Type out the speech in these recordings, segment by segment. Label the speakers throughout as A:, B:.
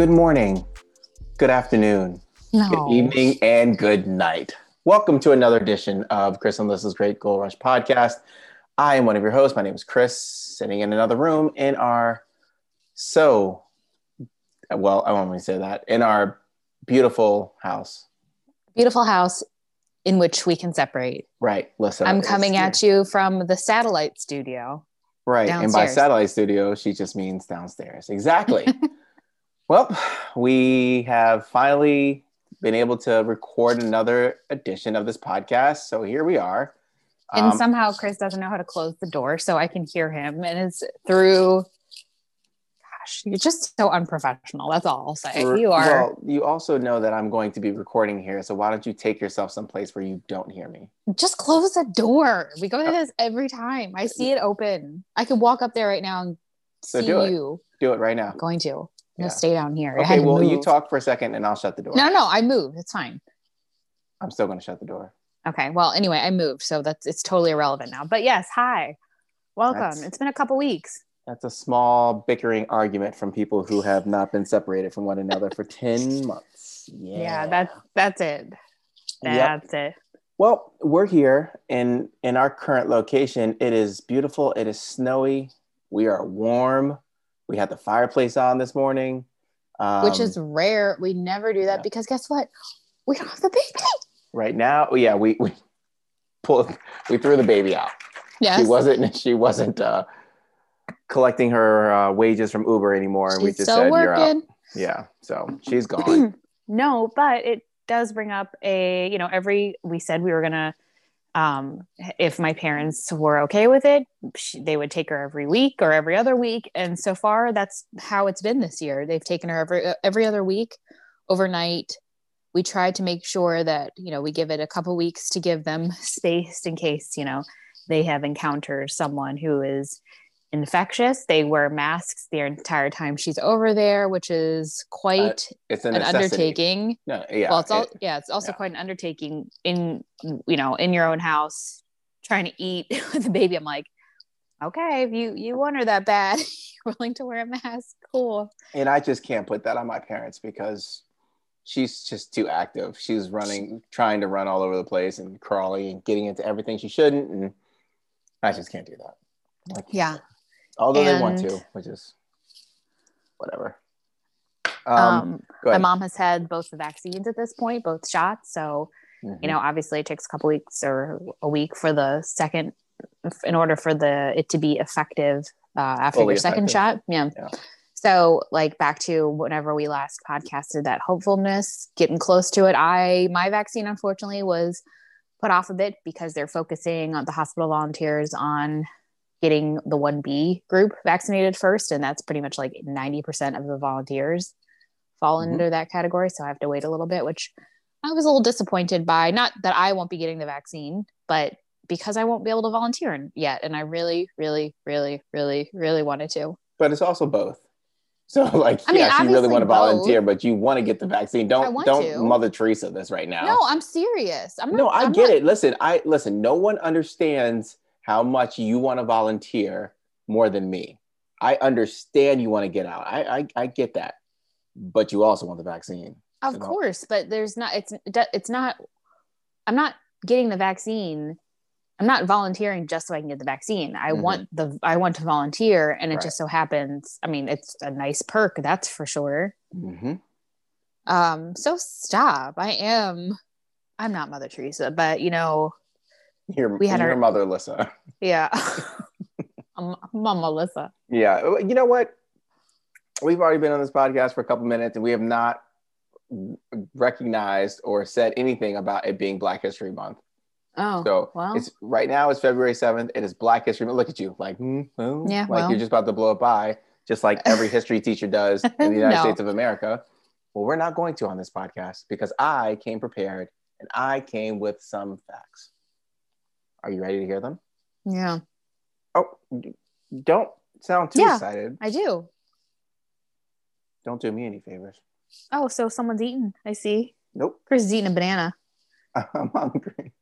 A: Good morning, good afternoon,
B: No.
A: good evening, and good night. Welcome to another edition of Chris and Lissa's Great Goal Rush podcast. I am one of your hosts. My name is Chris, sitting in another room in our so well, I won't really say that in our beautiful house.
B: Beautiful house in which we can separate.
A: Right, Lissa.
B: I'm coming at you from the satellite studio.
A: Right, and by satellite studio, she just means downstairs. Exactly. well, we have finally been able to record another edition of this podcast. So here we are.
B: And
A: Um,
B: somehow Chris doesn't know how to close the door, so I can hear him. And it's through, gosh, you're just so unprofessional. That's all I'll say.
A: r-
B: You are.
A: Well, you also know that I'm going to be recording here. So why don't you take yourself someplace where you don't hear me?
B: just close the door. We go to this every time. I see it open. I could walk up there right now and
A: So
B: see
A: do it.
B: you.
A: Do it right now.
B: I'm going to.
A: Yeah.
B: stay down here.
A: Okay, well, you talk for a second and I'll shut the door.
B: No, no, I moved. It's fine.
A: I'm still going to shut the door.
B: Okay. Well, anyway, I moved, so that's it's totally irrelevant now. But yes, hi, welcome.
A: That's-
B: It's been a couple weeks.
A: That's a small bickering argument from people who have not been separated from one another for 10 months. Yeah.
B: Yeah, that's that's it.
A: Yep.
B: That's it.
A: Well, we're here in in our current location. It is beautiful. It is snowy. We are warm. We had the fireplace on this morning. Um,
B: Which is rare. We never do that
A: yeah.
B: because guess what? We don't have the baby.
A: right now. Yeah, we we pulled we threw the baby out.
B: Yes.
A: She wasn't she wasn't uh, collecting her uh, wages from Uber anymore, and we just said you're out. Yeah, so she's gone.
B: no, but it does bring up a, you know, every, we said we were going to, um, if my parents were okay with it, she, they would take her every week or every other week. And so far, that's how it's been this year. They've taken her every, every other week overnight. We try to make sure that, you know, we give it a couple weeks to give them space in case, you know, they have encountered someone who is infectious. They wear masks the entire time she's over there, which is quite
A: It's a
B: an
A: necessity.
B: undertaking.
A: No, yeah.
B: well, it's all
A: it-
B: yeah, it's also
A: yeah.
B: quite an undertaking in you know in your own house, trying to eat with the baby. I'm like, okay, if you you want her that bad, you're willing to wear a mask, cool.
A: and I just can't put that on my parents because she's just too active. She's running, trying to run all over the place and crawling and getting into everything she shouldn't, and I just can't do that. Like,
B: Yeah.
A: Although they want to, which is whatever. Um,
B: Um, my mom has had both the vaccines at this point, both shots. So
A: Mhm.
B: you know, obviously, it takes a couple weeks or a week for the second, in order for the it to be effective uh, after
A: Fully
B: your second
A: effective.
B: shot. Yeah.
A: Yeah.
B: So, like back to whenever we last podcasted, that hopefulness, getting close to it. I my vaccine unfortunately was put off a bit because they're focusing on the hospital volunteers on getting the 1B group vaccinated first, and that's pretty much like 90% of the volunteers fall
A: Mhm.
B: under that category. So I have to wait a little bit, which I was a little disappointed by. Not that I won't be getting the vaccine, but because I won't be able to volunteer yet. And I really, really, really, really, really wanted to.
A: but it's also both. So, like,
B: I mean,
A: yes, you really want to
B: both.
A: volunteer, but you want to get the vaccine. Don't don't
B: to.
A: Mother Teresa this right now.
B: No, I'm serious. I'm not,
A: no, I
B: I'm
A: get
B: not-
A: it. Listen, I listen. No one understands how much you want to volunteer more than me. I understand you want to get out. I I, I get that, but you also want the vaccine.
B: Of
A: you know?
B: course, but there's not. It's it's not. I'm not getting the vaccine. I'm not volunteering just so I can get the vaccine. I
A: Mhm.
B: want the. I want to volunteer, and it
A: Right.
B: just so happens. I mean, it's a nice perk, that's for sure.
A: hmm
B: Um. So stop. I am. I'm not Mother Teresa, but you know,
A: Your,
B: We had
A: your
B: our-
A: mother, Alyssa.
B: yeah. I'm, I'm Melissa.
A: Yeah, you know what? We've already been on this podcast for a couple minutes, and we have not recognized or said anything about it being Black History Month.
B: Oh,
A: So
B: well.
A: it's right now. It's February seventh. It is Black History Month. Look at you, like, mm,
B: Yeah,
A: like
B: well.
A: you're just about to blow it by. just like every history teacher does in the United
B: No.
A: States of America. Well, we're not going to on this podcast because I came prepared and I came with some facts. Are you ready to hear them?
B: Yeah,
A: Oh, don't sound too
B: Yeah.
A: excited.
B: I do.
A: Don't do me any favors.
B: Oh, so someone's eating. I see.
A: Nope,
B: Chris is eating a banana.
A: I'm hungry.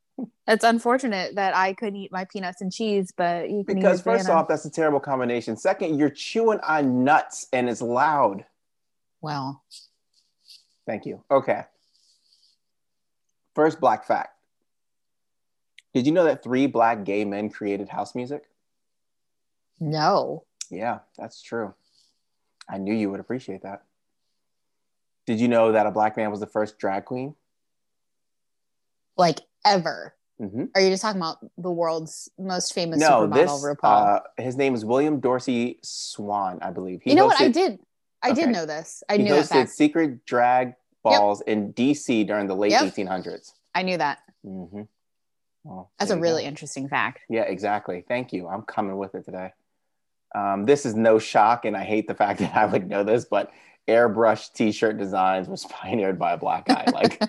B: It's unfortunate that I couldn't eat my peanuts and cheese, but you can
A: Because first
B: banana.
A: off, that's a terrible combination. Second, you're chewing on nuts and it's loud.
B: well,
A: Thank you. Okay. First black fact. Did you know that three black gay men created house music?
B: no.
A: Yeah, that's true. I knew you would appreciate that. Did you know that a black man was the first drag queen?
B: Like ever.
A: hmm
B: Are you just talking about the world's most famous
A: No,
B: supermodel,
A: this
B: RuPaul?
A: uh, his name is William Dorsey Swann, I believe. He
B: you know what? I did. I
A: Okay.
B: did know this. I
A: he
B: knew that
A: hosted
B: fact.
A: secret drag balls in DC during the late
B: Yep.
A: 1800s.
B: I knew that.
A: hmm Well,
B: That's a really
A: go.
B: interesting fact.
A: Yeah, exactly. Thank you. I'm coming with it today. Um, this is no shock, and I hate the fact that I would know this, but airbrush t-shirt designs was pioneered by a black guy. Like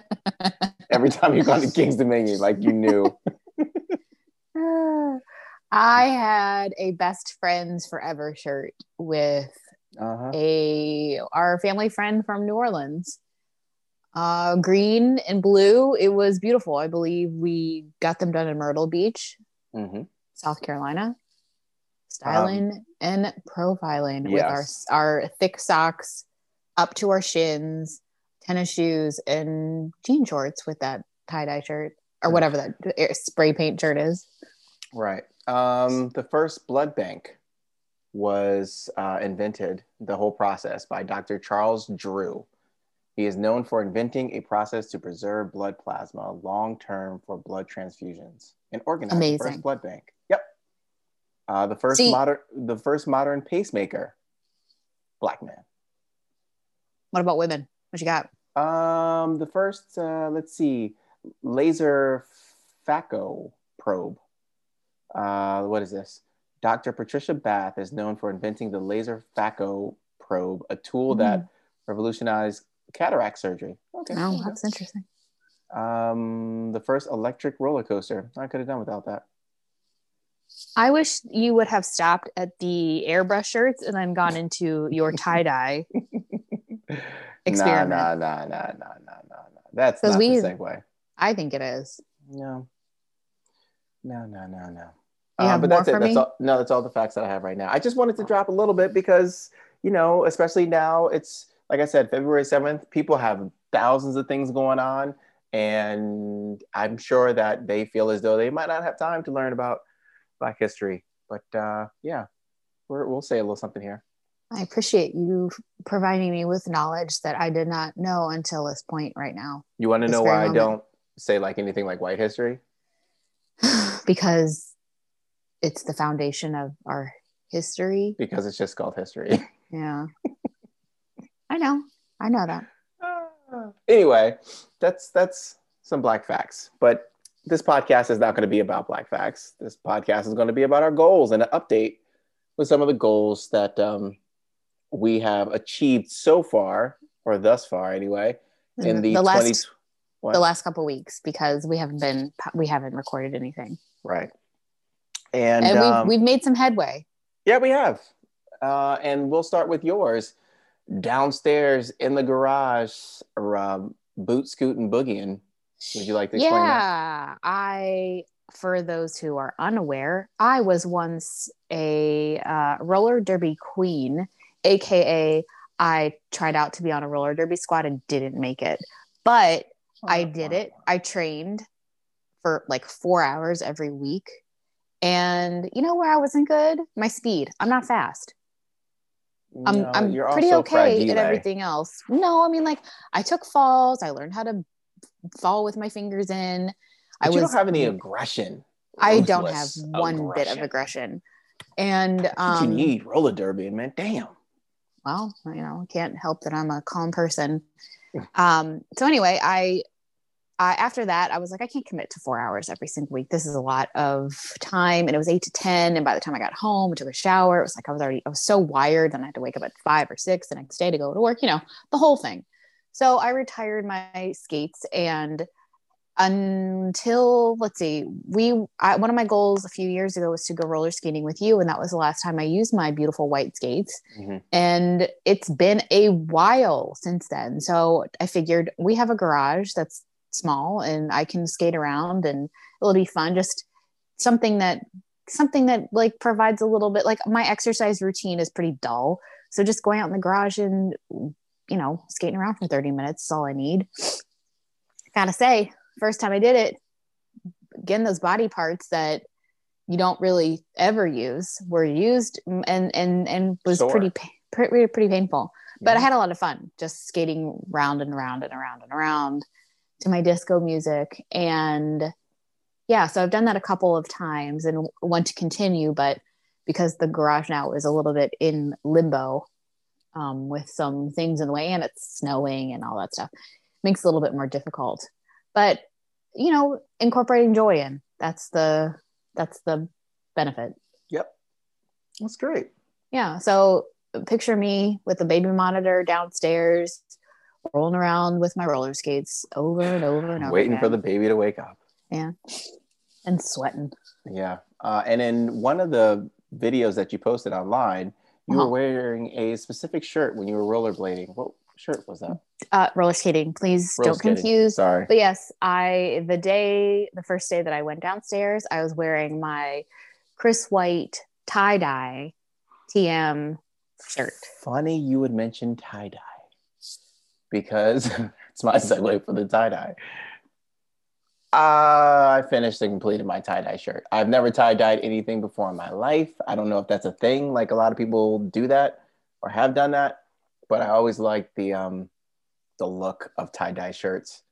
A: every time you gone to Kings Dominion, like you knew.
B: I had a best friends forever shirt with
A: Uh-huh.
B: a our family friend from New Orleans. Uh, green and blue. It was beautiful. I believe we got them done in Myrtle Beach,
A: hmm
B: South Carolina. Styling and profiling with our
A: Um,
B: our thick socks up to our shins, tennis shoes, and jean shorts with that tie dye shirt or whatever that spray paint shirt is.
A: Right. Um, the first blood bank was uh, invented, the whole process, by Dr. Charles Drew. He is known for inventing a process to preserve blood plasma long term for blood transfusions and organizing the first blood bank. Yep. Uh, the first
B: See-
A: modern, the first modern pacemaker, black man.
B: What about women? What you got?
A: Um, the first, uh, let's see, laser phaco probe. Uh, what is this? Dr. Patricia Bath is known for inventing the laser phaco probe, a tool that revolutionized cataract surgery. Okay.
B: Oh, that's interesting.
A: Um, the first electric roller coaster. I could have done without that.
B: I wish you would have stopped at the airbrush shirts and then gone into your tie dye. Experiment.
A: Nah, nah, nah, nah, nah, nah, nah. That's not
B: we-
A: the segue.
B: I think it is.
A: No. No, no, no, no. Uh, but that's it. That's
B: me?
A: all, no, that's all the facts that I have right now. I just wanted to drop a little bit because, you know, especially now, it's like I said, February 7th, people have thousands of things going on. And I'm sure that they feel as though they might not have time to learn about Black history. But uh, yeah, we're, we'll say a little something here.
B: I appreciate you providing me with knowledge that I did not know until this point right now.
A: You want to know why I don't say like anything like white history?
B: because it's the foundation of our history.
A: Because it's just called history.
B: Yeah. I know. I know that.
A: anyway, that's that's some black facts. But this podcast is not going to be about black facts. This podcast is going to be about our goals and an update with some of the goals that um, we have achieved so far, or thus far anyway, in the,
B: the
A: 20
B: last
A: what?
B: the last couple weeks because we haven't been we haven't recorded anything.
A: right. And,
B: And,
A: um,
B: we've we've made some headway.
A: yeah, we have. Uh, and we'll start with yours. Downstairs in the garage, or, um, boot scooting boogieing. Would you like to explain that?
B: Yeah, I for those who are unaware, I was once a uh, roller derby queen, aka I tried out to be on a roller derby squad and didn't make it, but I did it. I trained for like four hours every week, and you know where I wasn't good? My speed. I'm not fast. I'm
A: No,
B: I'm pretty okay
A: fragile.
B: at everything else. No, I mean like I took falls. I learned how to fall with my fingers in.
A: But
B: I
A: you
B: was
A: don't have any aggression.
B: I don't have one bit of aggression. And um
A: you need roller derby, man. Damn.
B: well, you know, can't help that I'm a calm person. Um so anyway, I I, after that, I was like, I can't commit to four hours every single week. This is a lot of time. And it was eight to 10. And by the time I got home, I took a shower. It was like I was already, I was so wired. Then I had to wake up at five or six the next day to go to work, you know, the whole thing. So I retired my skates and until let's see we I, one of my goals a few years ago was to go roller skating with you and that was the last time i used my beautiful white skates mm-hmm. and it's been a while since then so i figured we have a garage that's small and i can skate around and it'll be fun. Just something that something that like provides a little bit like my exercise routine is pretty dull. So just going out in the garage and you know skating around for 30 minutes is all i need. Gotta say first time I did it, again, those body parts that you don't really ever use were used and and and was sure. pretty pretty pretty painful. But I had a lot of fun just skating round and around and around and around to my disco music and yeah, so I've done that a couple of times and want to continue, but because the garage now is a little bit in limbo um, with some things in the way and it's snowing and all that stuff, makes it a little bit more difficult. But you know, incorporating joy in. That's the that's the benefit.
A: Yep. That's great.
B: Yeah. So picture me with a baby monitor downstairs, rolling around with my roller skates over and over and over.
A: Waiting
B: again.
A: for the baby to wake up.
B: Yeah. And sweating.
A: Yeah. Uh, and in one of the videos that you posted online, you uh-huh. were wearing a specific shirt when you were rollerblading. What shirt was that?
B: Uh, roller skating. Please roller don't skating. confuse.
A: Sorry.
B: But yes, I the day the first day that I went downstairs, I was wearing my Chris White tie dye TM shirt.
A: Funny you would mention tie dye because it's my segue for the tie dye. Uh, I finished and completed my tie dye shirt. I've never tie dyed anything before in my life. I don't know if that's a thing. Like a lot of people do that or have done that but I always like the um the look of tie dye shirts.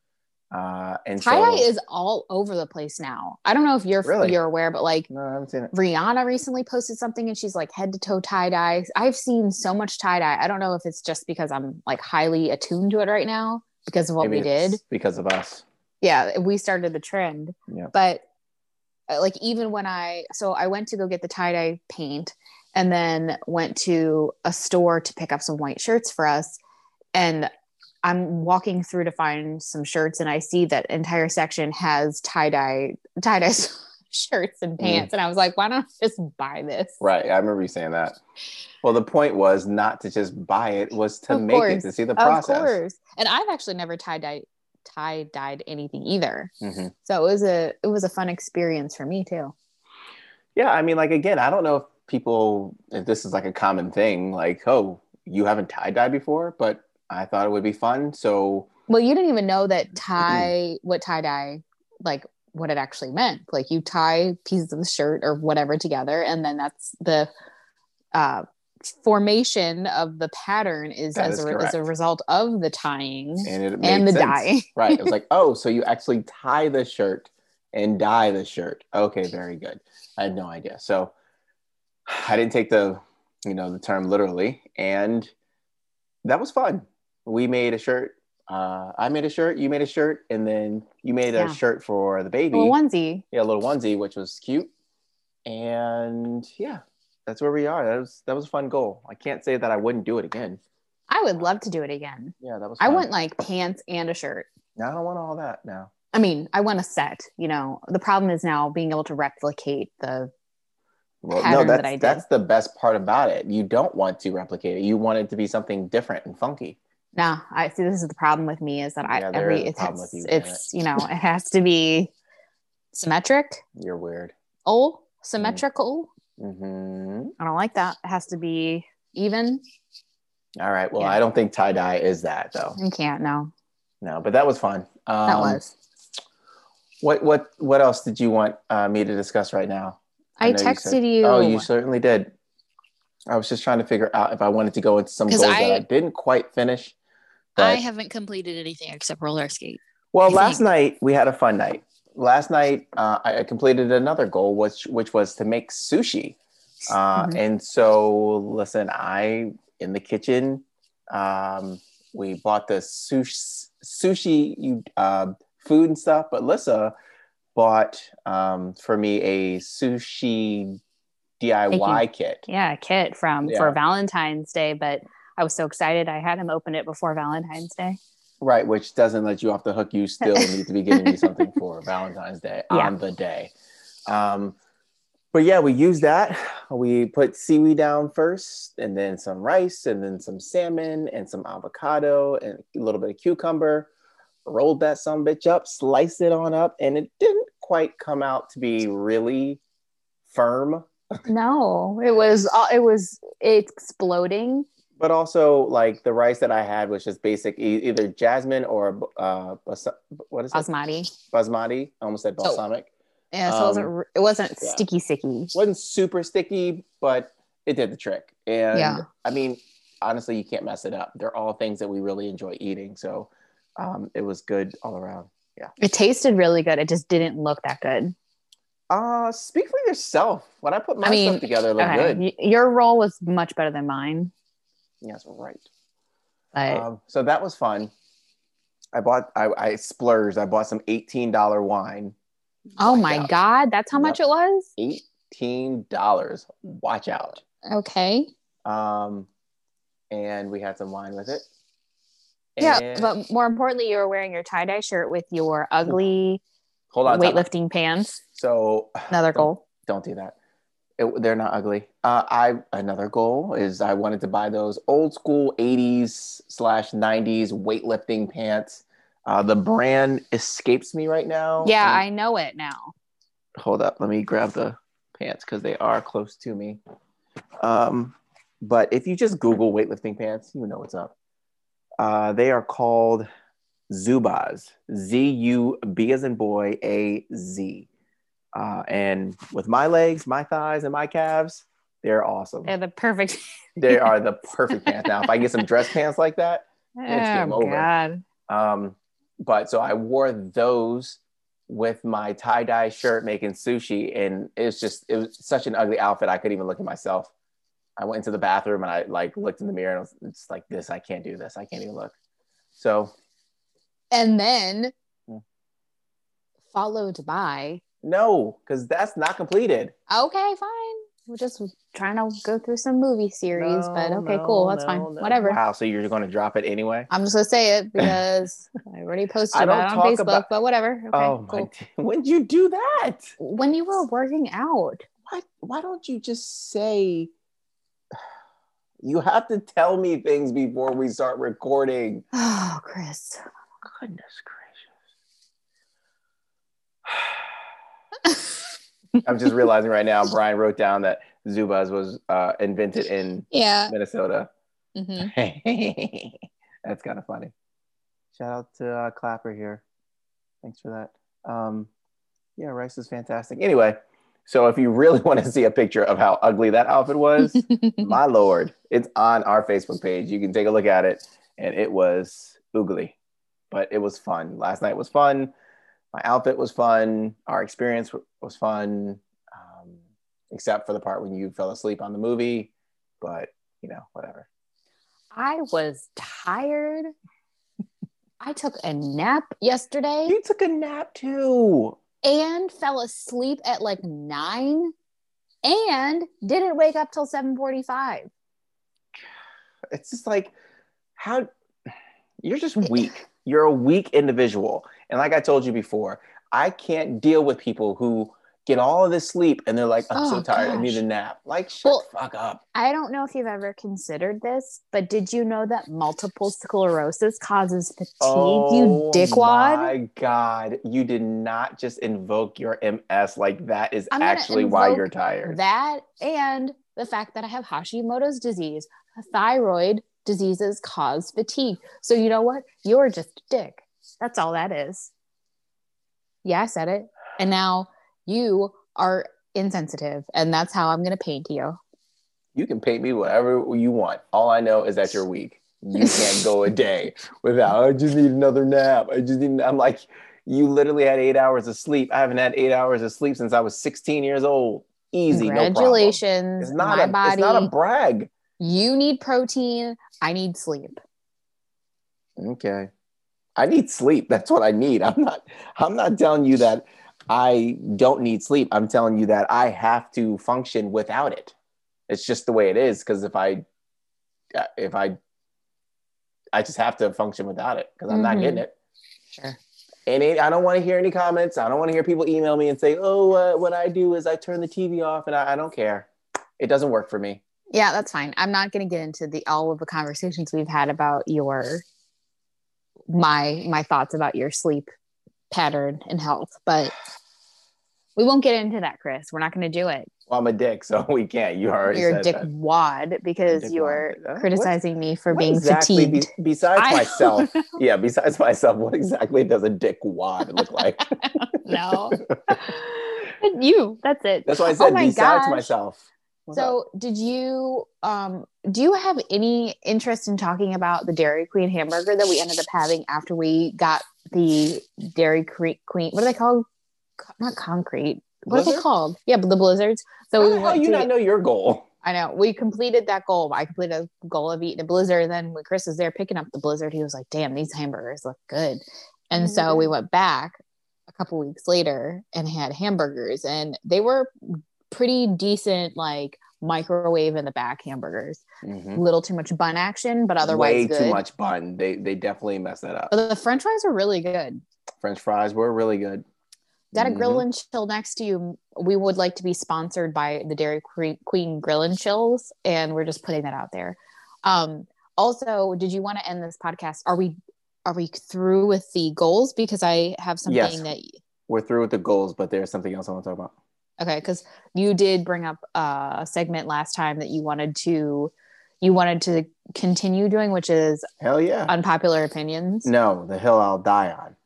A: Uh, and
B: tie dye so, is all over the place now. I don't know if you're really? you're aware, but like
A: no, I haven't seen it.
B: Rihanna recently posted something and she's like head to toe tie dye. I've seen so much tie dye. I don't know if it's just because I'm like highly attuned to it right now because of what Maybe we did.
A: Because of us.
B: Yeah, we started the trend.
A: Yeah.
B: But uh, like even when I so I went to go get the tie dye paint and then went to a store to pick up some white shirts for us. And I'm walking through to find some shirts, and I see that entire section has tie dye tie dye shirts and mm. pants, mm. and I was like, why don't I just buy this?
A: Right, I remember you saying that. Well, the point was not to just buy it; was to
B: of
A: make
B: course.
A: it to see the process. Of course,
B: and I've actually never tie dye tie dyed anything either. Mm-hmm. So it was a it was a fun experience for me too.
A: Yeah, I mean, like again, I don't know if people if this is like a common thing like oh you haven't tie dye before but i thought it would be fun so
B: well you didn't even know that tie what tie dye like what it actually meant. Like you tie pieces of the shirt or whatever together and then that's the uh, formation of the pattern is that as, is a, as a result of the tying and, and the sense. dye
A: right it was like oh so you actually tie the shirt and dye the shirt. Okay very good. I had no idea. So I didn't take the, you know, the term literally, and that was fun. We made a shirt. Uh, I made a shirt. You made a shirt, and then you made a shirt for the baby.
B: A little onesie.
A: Yeah, a little onesie, which was cute. And yeah, that's where we are. That was that was a fun goal. I can't say that I wouldn't do it again.
B: I would love to do it again.
A: Yeah, that was.
B: Fun. I want like pants and a shirt.
A: Now I don't want all that now.
B: I mean, I want a set. You know, the problem is now being able to replicate the
A: well, no, that's, that that's the best part about it. You don't want to replicate it. You want it to be something different and funky.
B: No, I see. This is the problem with me is that yeah, I every it's it's, you, it's you know it has to be symmetric.
A: You're weird.
B: Oh, symmetrical.
A: Mm-hmm.
B: I don't like that. It has to be even.
A: All right. Well, yeah. I don't think tie dye is that though.
B: You can't. No.
A: No, but that was fun.
B: Um, that was.
A: What what what else did you want uh, me to discuss right now?
B: I, I texted you,
A: you, Oh, you certainly did. I was just trying to figure out if I wanted to go into some goals I, that I didn't quite finish.
B: I haven't completed anything except roller skate.
A: Well, last think. night we had a fun night. Last night uh, I completed another goal, which which was to make sushi. Uh, mm-hmm. And so, listen, I in the kitchen, um, we bought the sushi sushi uh, food and stuff. But Lissa bought um, for me a sushi DIY kit.
B: Yeah, a kit from
A: Yeah.
B: for Valentine's Day, but I was so excited I had him open it before Valentine's Day.
A: Right, which doesn't let you off the hook. You still need to be giving me something for Valentine's Day
B: Yeah.
A: on the day. Um, but yeah, we used that. We put seaweed down first, and then some rice, and then some salmon, and some avocado, and a little bit of cucumber. Rolled that some bitch up, sliced it on up, and it didn't quite come out to be really firm,
B: No, it was uh, it was exploding.
A: But also like the rice that I had was just basic, e- either jasmine or uh, bas- what is it?
B: Basmati.
A: basmati. I almost said balsamic.
B: Yeah, so it
A: Um,
B: wasn't r- it wasn't
A: yeah.
B: sticky sticky.
A: wasn't super sticky, but it did the trick. And
B: Yeah.
A: I mean, honestly, you can't mess it up. They're all things that we really enjoy eating. So um, it was good all around.
B: Yeah, it tasted really good. It just didn't look that good.
A: Uh, speak for yourself. When I put my
B: I mean,
A: stuff together, it looked
B: Okay.
A: good.
B: y- Your roll was much better than mine,
A: Yes, right.
B: but
A: Um, so that was fun. I bought, I, I splurged. I bought some $18 wine.
B: oh my
A: out.
B: god, that's how much it was.
A: $18. Watch out.
B: Okay.
A: Um, and we had some wine with it.
B: Yeah,
A: And-
B: but more importantly, you were wearing your tie dye shirt with your ugly
A: hold on.
B: weightlifting pants.
A: So
B: Another
A: Don't-
B: goal.
A: don't do that. It, they're not ugly. Uh, I another goal is I wanted to buy those old school '80s slash '90s weightlifting pants. Uh, the brand escapes me right now.
B: Yeah,
A: And-
B: I know it now.
A: hold up. Let me grab the pants because they are close to me. Um, but if you just Google weightlifting pants, you know what's up. Uh, they are called Zubaz. Z U B as in boy A Z. Uh, and with my legs, my thighs, and my calves, they're awesome.
B: They're the perfect.
A: They are the perfect pants. Now, if I get some dress pants like that, It's game
B: oh
A: over.
B: god.
A: um, but so I wore those with my tie dye shirt making sushi, and it was just it was such an ugly outfit. I couldn't even look at myself. I went into the bathroom and I like looked in the mirror and I was it's like this. I can't do this. I can't even look. So
B: And then
A: Hmm.
B: followed by
A: no, because that's not completed.
B: okay, fine. We're just trying to go through some movie series, but okay,
A: no,
B: cool. That's
A: no,
B: fine.
A: no.
B: Whatever.
A: Wow. So you're going to drop it anyway?
B: I'm just gonna say it because I already posted
A: I
B: about it on Facebook,
A: about-
B: but whatever. Okay,
A: oh my! When did you do that?
B: When you were working out,
A: Why? Why don't you just say? You have to tell me things before we start recording.
B: oh, Chris.
A: Goodness gracious. I'm just realizing right now, Brian wrote down that Zubaz was uh, invented in
B: Yeah.
A: Minnesota.
B: hmm
A: That's kind of funny. Shout out to uh, Clapper here. Thanks for that. Um, yeah, rice is fantastic. Anyway, so if you really want to see a picture of how ugly that outfit was, my lord, it's on our Facebook page. You can take a look at it, and it was oogly, but it was fun. Last night was fun. My outfit was fun. Our experience w- was fun, um, except for the part when you fell asleep on the movie. But you know, whatever.
B: I was tired. I took a nap yesterday
A: You took a nap too.
B: and fell asleep at like nine and didn't wake up till 745.
A: It's just like how you're just weak. You're a weak individual. And like I told you before, I can't deal with people who get all of this sleep and they're like, I'm so
B: Oh,
A: tired. I need a nap. Like, shut
B: Well-
A: the fuck up.
B: I don't know if you've ever considered this, but did you know that multiple sclerosis causes fatigue? you oh dickwad.
A: Oh my God. You did not just invoke your MS. Like, that is actually why you're tired.
B: That and the fact that I have Hashimoto's disease, thyroid diseases cause fatigue. So you know what? You're just a dick. That's all that is. Yeah, I said it. And now you are insensitive, and that's how I'm going to paint you.
A: you can paint me whatever you want. All I know is that you're weak. You can't go a day without, I just need another nap. I just need, I'm like, you literally had eight hours of sleep. I haven't had eight hours of sleep since I was 16 years old. Easy. No.
B: Congratulations,
A: It's not,
B: my
A: a,
B: body.
A: it's not a brag.
B: you need protein. I need sleep.
A: Okay. I need sleep. That's what I need. I'm not I'm not telling you that I don't need sleep. I'm telling you that I have to function without it. It's just the way it is because if I if I I just have to function without it because I'm not
B: Mhm.
A: getting it.
B: Sure.
A: And it, I don't want to hear any comments. I don't want to hear people email me and say, "Oh, uh, what I do is I turn the TV off," and I, I don't care. It doesn't work for me.
B: Yeah, that's fine. I'm not going to get into the all of the conversations we've had about your my my thoughts about your sleep pattern and health, but we won't get into that, Chris. We're not going to do it.
A: Well, I'm a dick, so we can't. You already
B: You're a dick
A: that.
B: wad because
A: Dick
B: you're
A: wad.
B: Criticizing me for
A: What
B: being
A: exactly be-
B: fatigued.
A: besides
B: I-
A: myself, yeah, besides myself, what exactly does a dick wad look like?
B: no. you, that's it.
A: That's why I
B: Oh
A: said
B: my
A: besides
B: gosh.
A: myself. What's up?
B: So, did you um do you have any interest in talking about the Dairy Queen hamburger that we ended up having after we got the Dairy Queen? What are they called? Not concrete. What are they called? Yeah, but the blizzards. So
A: how
B: we
A: you not know your goal?
B: I know we completed that goal. I completed a goal of eating a blizzard. And then when Chris was there picking up the blizzard, he was like, "Damn, these hamburgers look good." And so we went back a couple weeks later and had hamburgers, and they were pretty decent, like microwave in the back hamburgers.
A: Mhm.
B: A little too much bun action, but otherwise
A: way
B: good.
A: too much bun. They they definitely messed that up.
B: But the French fries are really good.
A: French fries were really good.
B: Got a grill
A: Mhm.
B: and chill next to you. We would like to be sponsored by the Dairy Queen Grill and Chills, and we're just putting that out there. Um, also, did you want to end this podcast? Are we are we through with the goals? Because I have something
A: Yes.
B: that
A: We're through with the goals, but there's something else I want to talk about.
B: Okay, because you did bring up a segment last time that you wanted to you wanted to continue doing, which is
A: Hell yeah.
B: unpopular opinions.
A: no, the hill I'll die on.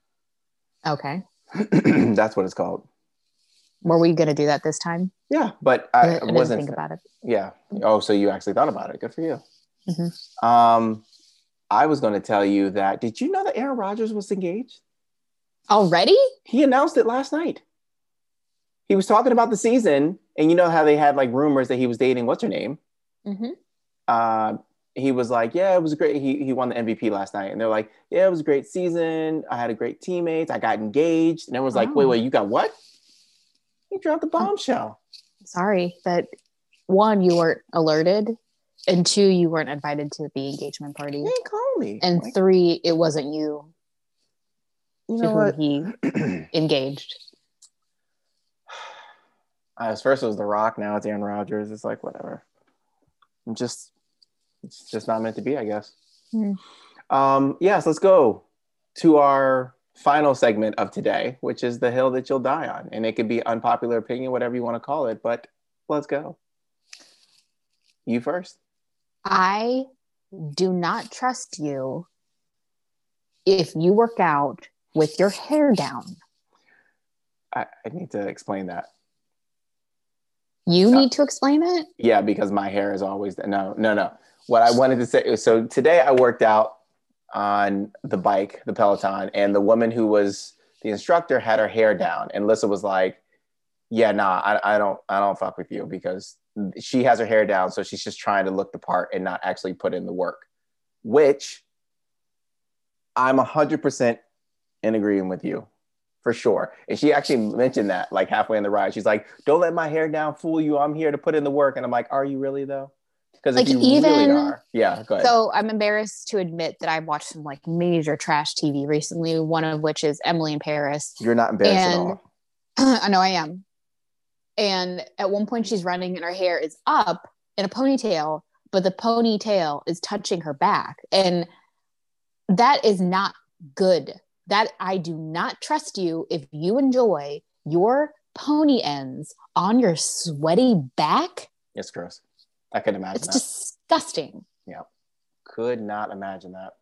A: Okay. That's what it's called.
B: were we going to do that this time?
A: Yeah, but I,
B: I
A: wasn't.
B: think about it.
A: Yeah. Oh, so you actually thought about it. Good for you.
B: Mhm.
A: Um, I was going to tell you that. Did you know that Aaron Rodgers was engaged?
B: Already?
A: He announced it last night. He was talking about the season, and you know how they had like rumors that he was dating what's her name.
B: Mm-hmm.
A: Uh, he was like, "Yeah, it was great." He he won the MVP last night, and they're like, "Yeah, it was a great season. I had a great teammates. I got engaged." And everyone's like,
B: Oh.
A: "Wait, wait, you got what?" He dropped the bombshell.
B: sorry that one you weren't alerted and two you weren't invited to the engagement party
A: didn't call me.
B: and
A: Like,
B: three it wasn't you
A: you know what?
B: he engaged
A: Uh, first it was The Rock, now it's Aaron Rodgers. It's like whatever. I'm just, it's just not meant to be, I guess.
B: Hmm.
A: Um, yes, let's go to our final segment of today, which is the hill that you'll die on, and it could be unpopular opinion, whatever you want to call it. But let's go. You first.
B: i do not trust you if you work out with your hair down
A: I, I need to explain that.
B: You need to explain it
A: Yeah, because my hair is always no, no, no. What I wanted to say so today I worked out on the bike, the Peloton, and the woman who was the instructor had her hair down, and Lissa was like, "Yeah, nah, I, I don't, I don't fuck with you because she has her hair down, so she's just trying to look the part and not actually put in the work." Which I'm hundred percent in agreement with you for sure. And she actually mentioned that like halfway in the ride. She's like, "Don't let my hair down fool you. I'm here to put in the work." And I'm like, "Are you really though?" Because if
B: Like,
A: you really
B: even-
A: are, yeah, go ahead.
B: So I'm embarrassed to admit that I've watched some like major trash TV recently, one of which is Emily in Paris.
A: You're not embarrassed at all.
B: I know I am. And at one point, she's running and her hair is up in a ponytail, but the ponytail is touching her back. And that is not good. That I do not trust you if you enjoy your pony ends on your sweaty back.
A: It's gross. I could imagine
B: It's
A: that.
B: disgusting. Yeah.
A: Could not imagine that.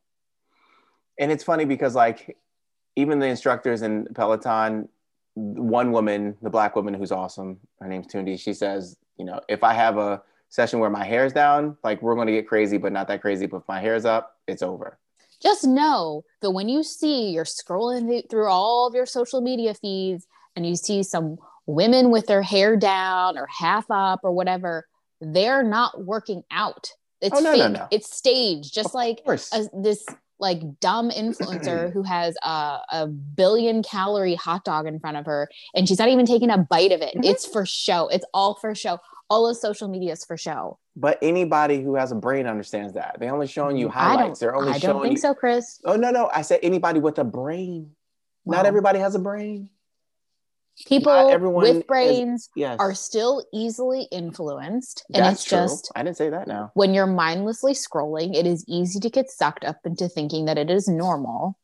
A: And it's funny because like even the instructors in Peloton, one woman, the black woman who's awesome, her name's Tunde, she says, you know, if I have a session where my hair's down, like we're gonna get crazy, but not that crazy. But if my hair's up, it's over.
B: Just know that when you see you're scrolling through all of your social media feeds and you see some women with their hair down or half up or whatever, they're not working out. It's
A: Oh, no,
B: fake.
A: no, no.
B: It's staged, just
A: Of
B: like a, this like dumb influencer who has a, a billion calorie hot dog in front of her and she's not even taking a bite of it.
A: Mhm.
B: It's for show. It's all for show. All of social media is for show.
A: But anybody who has a brain understands that. They're only showing you
B: Mm,
A: highlights. They're only
B: I
A: showing I
B: don't think
A: you.
B: so, Chris.
A: Oh no, no. I said anybody with a brain. Not everybody has a brain.
B: People
A: everyone
B: with brains
A: Yes.
B: are still easily influenced. And
A: That's
B: it's
A: true.
B: just
A: I didn't say that now.
B: when you're mindlessly scrolling, it is easy to get sucked up into thinking that it is normal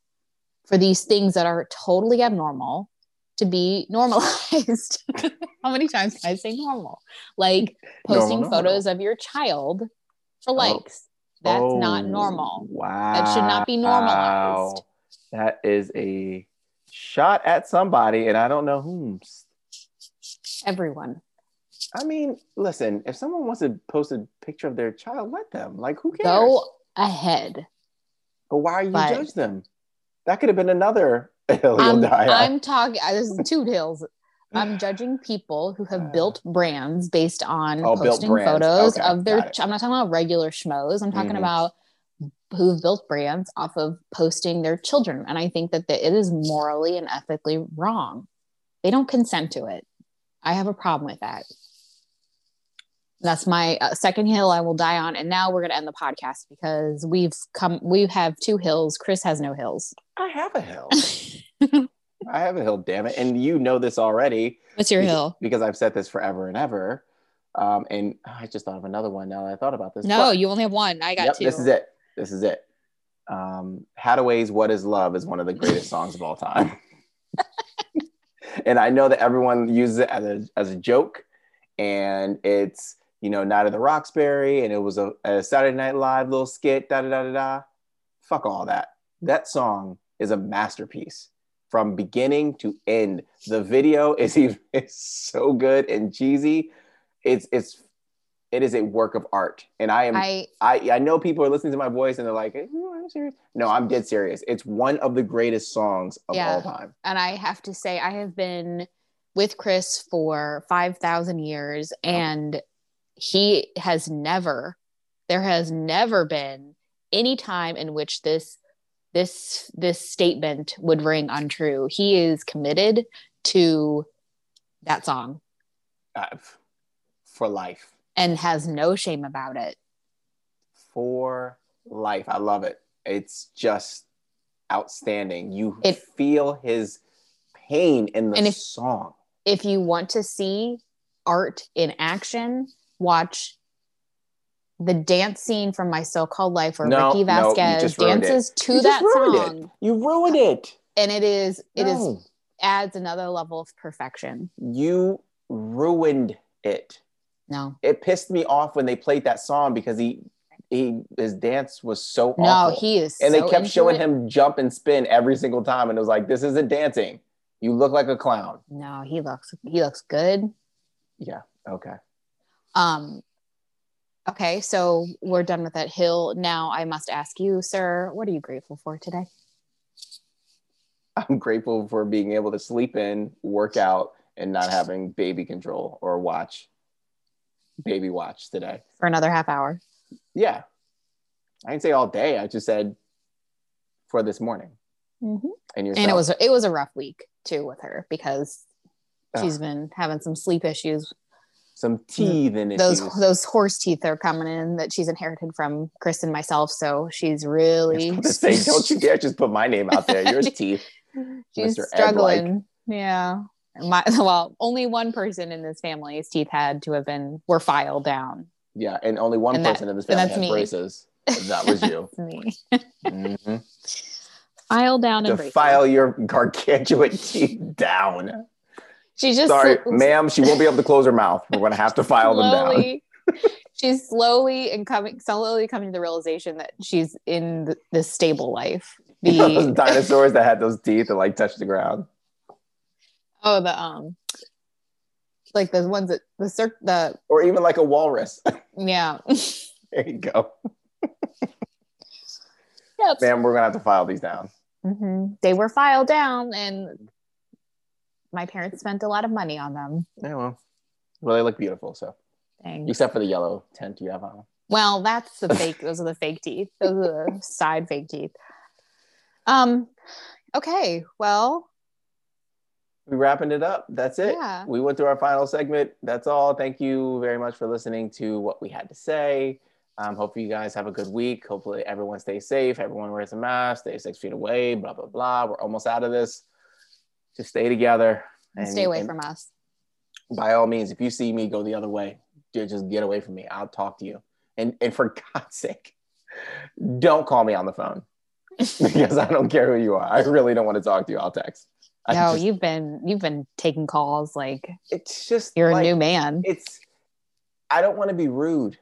B: for these things that are totally abnormal to be normalized. How many times can I say normal? Like posting
A: Normal, normal.
B: photos of your child for oh. likes. That's not
A: Oh,
B: normal.
A: Wow.
B: That should not be normalized.
A: That is a shot at somebody, and I don't know whom.
B: Everyone.
A: I mean, listen, if someone wants to post a picture of their child, let them. Like, who cares?
B: Go ahead.
A: but why are you
B: but-
A: judge them? That could have been another
B: I'm. I'm talking, this is two hills. I'm judging people who have built brands based on
A: Oh,
B: posting photos
A: Okay,
B: of their. I'm not talking about regular schmoes. I'm talking
A: Mhm.
B: about who've built brands off of posting their children, and I think that the, it is morally and ethically wrong. They don't consent to it. I have a problem with that. That's my uh, second hill I will die on, and now we're going to end the podcast because we've come. We have two hills. Chris has no hills.
A: I have a hill. I have a hill, damn it. And you know this already.
B: What's your
A: Beca-
B: hill?
A: Because I've said this forever and ever. Um, and I just thought of another one now that I thought about this.
B: No,
A: But-
B: you only have one. I got
A: Yep,
B: two.
A: This is it. This is it. Um, Hadaway's "What Is Love" is one of the greatest songs of all time, and I know that everyone uses it as a as a joke, and it's you know Night of the Roxbury, and it was a, a Saturday Night Live little skit. Da da da da da. Fuck all that. That song is a masterpiece from beginning to end. The video is even is so good and cheesy. It's it's it is a work of art, and I am
B: I
A: I, I know people are listening to my voice and they're like, "Hey, I'm serious. No, I'm dead serious. It's one of the greatest songs of
B: Yeah.
A: all time.
B: and I have to say I have been with Chris for 5,000 years and he has never there has never been any time in which this this this statement would ring untrue. He is committed to that song
A: Uh, for life.
B: and has no shame about it.
A: For life. I love it. It's just outstanding. You
B: It-
A: feel his pain in the
B: if-
A: song.
B: If you want to see art in action, watch the dance scene from My So-Called Life where
A: No,
B: Ricky Vasquez
A: it.
B: dances to
A: You
B: that song.
A: it. You ruined it.
B: and it is it is
A: No.
B: adds another level of perfection
A: You ruined it.
B: no
A: It pissed me off when they played that song because he he his dance was so
B: no
A: awful.
B: he is
A: and
B: so
A: they kept showing
B: it.
A: him jump and spin every single time and it was like this isn't dancing you look like a clown
B: no he looks he looks good
A: yeah okay
B: um okay so we're done with that hill. Now i must ask you sir what are you grateful for today?
A: I'm grateful for being able to sleep in work out and not having baby control or watch baby watch today.
B: For another half hour?
A: Yeah. I didn't say all day. I just said for this morning.
B: Mhm.
A: and yourself.
B: And it was it was a rough week too with her because
A: Ugh.
B: she's been having some sleep issues
A: some teeth and
B: those
A: issues
B: those horse teeth are coming in that she's inherited from chris and myself so she's really
A: was about to say, don't you dare just put my name out there yours teeth
B: she's
A: Mr. Ed-like.
B: struggling. Yeah. My, well, only one person in this family's teeth had to have been were filed down.
A: yeah and only one
B: And that-
A: person in this family has
B: me.
A: braces that was you
B: me.
A: Mhm.
B: Filed down and
A: file your gargantuan teeth down.
B: She just
A: Sorry,
B: sl-
A: ma'am, she won't be able to close her mouth. We're going to have to file them down.
B: she's slowly and coming, slowly coming to the realization that she's in the, the stable life.
A: You know those
B: The
A: dinosaurs that had those teeth that like touched the ground.
B: oh, the um, like the ones that the circ the
A: Or even like a walrus.
B: yeah.
A: there you go.
B: Yep.
A: Ma'am, we're going to have to file these down.
B: hmm They were filed down, and my parents spent a lot of money on them.
A: Yeah, well. Well, they look beautiful. So,
B: Thanks.
A: except for the yellow tint you have on.
B: Well, that's the fake. those are the fake teeth. Those are the side fake teeth. Um, okay. Well,
A: we're wrapping it up. That's it.
B: Yeah.
A: We went through our final segment. That's all. Thank you very much for listening to what we had to say. Um, hopefully you guys have a good week. Hopefully everyone stays safe. Everyone wears a mask. Stay six feet away. Blah blah blah. We're almost out of this. Just stay together
B: and stay away
A: and
B: from us.
A: By all means, if you see me go the other way, dude, just get away from me. I'll talk to you. And and for God's sake, don't call me on the phone because I don't care who you are. I really don't want to talk to you. I'll text. I
B: No,
A: just-
B: you've been you've been taking calls like
A: It's just
B: you're
A: like-
B: a new man.
A: It's. I don't want to be rude,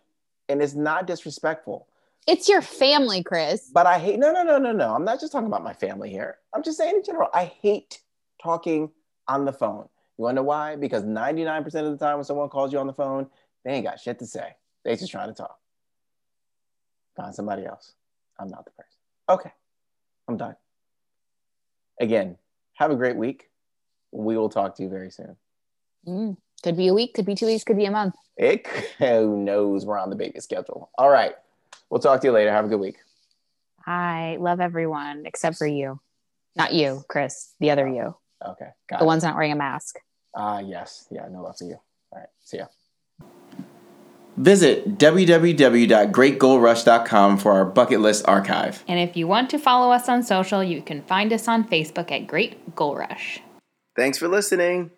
A: and it's not disrespectful.
B: It's your family, Chris.
A: But I hate. No, no, no, no, no. I'm not just talking about my family here. I'm just saying in general. I hate talking on the phone. You want to know why? Because 99% of the time when someone calls you on the phone, they ain't got shit to say. They just trying to talk. Find somebody else. I'm not the person. Okay. I'm done. Again, have a great week. We will talk to you very soon.
B: Mm. Could be a week, could be two weeks, could be a month.
A: It, who knows? We're on the baby schedule. All right. We'll talk to you later. Have a good week.
B: I love everyone except for you. Not you, Chris. The other you.
A: Okay. Got
B: The
A: it.
B: one's not wearing a mask.
A: Ah, yes. Yeah, no love for you. All right. See ya. Visit www.greatgoalrush.com for our bucket list archive.
B: And if you want to follow us on social, you can find us on Facebook at Great Goal Rush.
A: Thanks for listening.